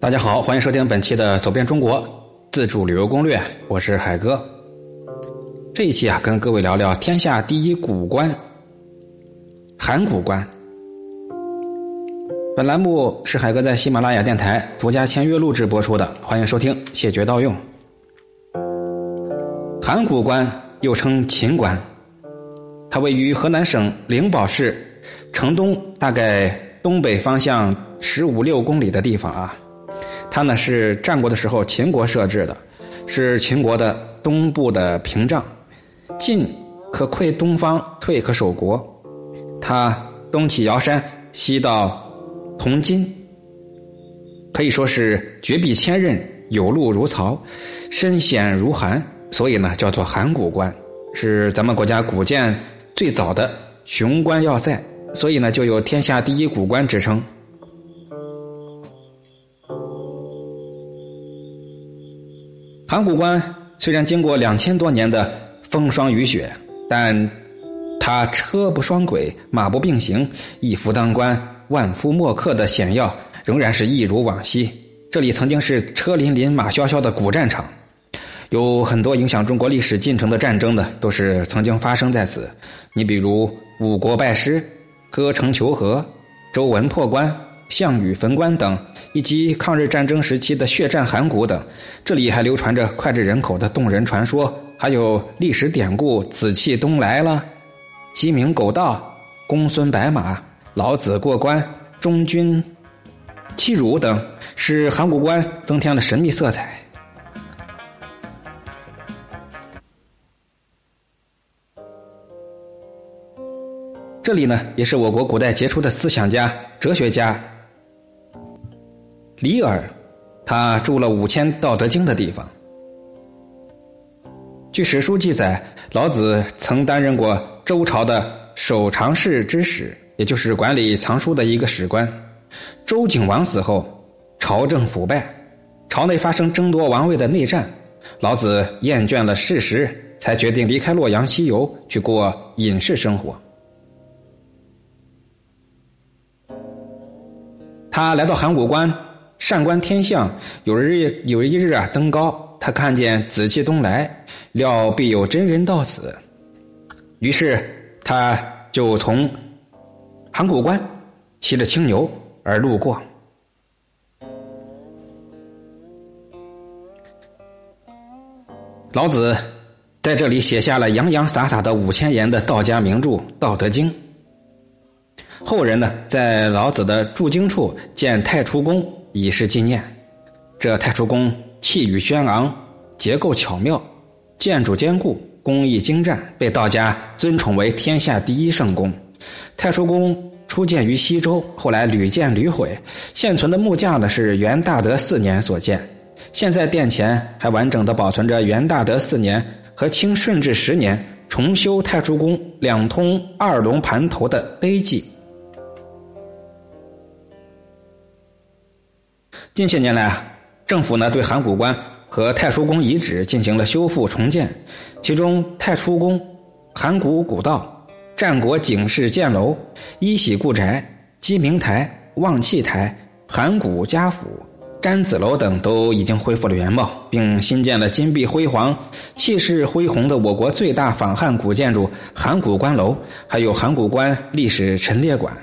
大家好，欢迎收听本期的《走遍中国自助旅游攻略》，我是海哥。这一期啊，跟各位聊聊天下第一古关——函谷关。本栏目是海哥在喜马拉雅电台独家签约录制播出的，欢迎收听，谢绝盗用。函谷关又称秦关，它位于河南省灵宝市城东，大概东北方向十五六公里的地方啊。它呢是战国的时候秦国设置的，是秦国的东部的屏障，进可窥东方，退可守国。它东起尧山，西到铜金，可以说是绝壁千仞，有路如曹，深险如寒，所以呢叫做函谷关，是咱们国家古建最早的雄关要塞，所以呢就有天下第一古关之称。函谷关虽然经过两千多年的风霜雨雪，但它车不双轨、马不并行、一夫当关、万夫莫克的险要仍然是一如往昔。这里曾经是车林林、马萧萧的古战场，有很多影响中国历史进程的战争的都是曾经发生在此。你比如五国拜师、割城求和、周文破关。项羽焚关等，以及抗日战争时期的血战函谷等，这里还流传着脍炙人口的动人传说，还有历史典故“紫气东来了”、“鸡鸣狗盗”、“公孙白马”、“老子过关”、“中军弃辱”等，使函谷关增添了神秘色彩。这里呢，也是我国古代杰出的思想家、哲学家。李耳，他住了五千《道德经》的地方。据史书记载，老子曾担任过周朝的守常侍之使，也就是管理藏书的一个史官。周景王死后，朝政腐败，朝内发生争夺王位的内战。老子厌倦了世时，才决定离开洛阳西游，去过隐士生活。他来到函谷关。上观天象，有日有一日啊，登高，他看见紫气东来，料必有真人到此，于是他就从函谷关骑着青牛而路过。老子在这里写下了洋洋洒洒的五千言的道家名著《道德经》。后人呢，在老子的注经处建太初宫。以示纪念。这太初宫气宇轩昂，结构巧妙，建筑坚固，工艺精湛，被道家尊崇为天下第一圣宫。太初宫初建于西周，后来屡建屡毁。现存的木架呢是元大德四年所建。现在殿前还完整的保存着元大德四年和清顺治十年重修太初宫两通二龙盘头的碑记。近些年来啊，政府呢对函谷关和太初宫遗址进行了修复重建，其中太初宫、函谷古道、战国警示箭楼、一喜故宅、鸡鸣台、望气台、函谷家府、詹子楼等都已经恢复了原貌，并新建了金碧辉煌、气势恢宏的我国最大仿汉古建筑函谷关楼，还有函谷关历史陈列馆、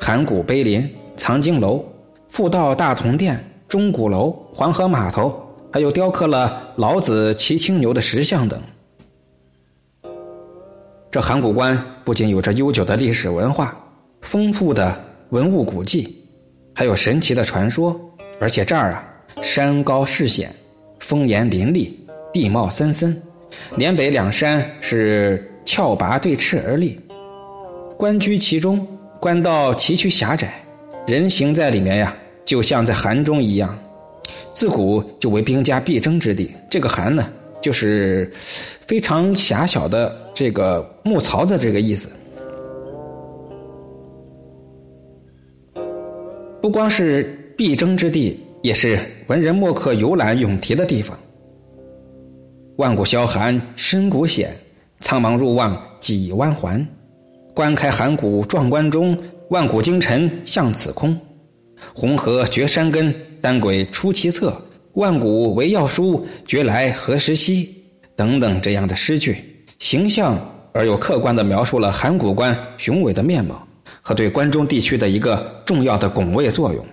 函谷碑林、藏经楼。复道大同殿、钟鼓楼、黄河码头，还有雕刻了老子骑青牛的石像等。这函谷关不仅有着悠久的历史文化、丰富的文物古迹，还有神奇的传说。而且这儿啊，山高势险，峰岩林立，地貌森森，连北两山是峭拔对峙而立，关居其中，关道崎岖狭窄。人行在里面呀，就像在寒中一样，自古就为兵家必争之地。这个寒呢，就是非常狭小的这个木槽的这个意思。不光是必争之地，也是文人墨客游览咏题的地方。万古萧寒深谷险，苍茫入望几弯环。观开函谷壮观中。万古京城向此空，红河绝山根，丹鬼出其侧，万古为要书，绝来何时息？等等这样的诗句，形象而又客观地描述了函谷关雄伟的面貌和对关中地区的一个重要的拱卫作用。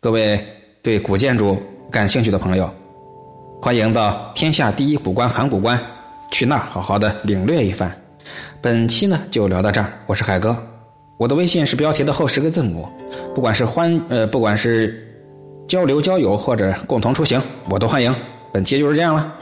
各位对古建筑感兴趣的朋友，欢迎到天下第一古关函谷关去那儿好好的领略一番。本期呢就聊到这儿，我是海哥。我的微信是标题的后十个字母，不管是欢呃，不管是交流交友或者共同出行，我都欢迎。本期就是这样了。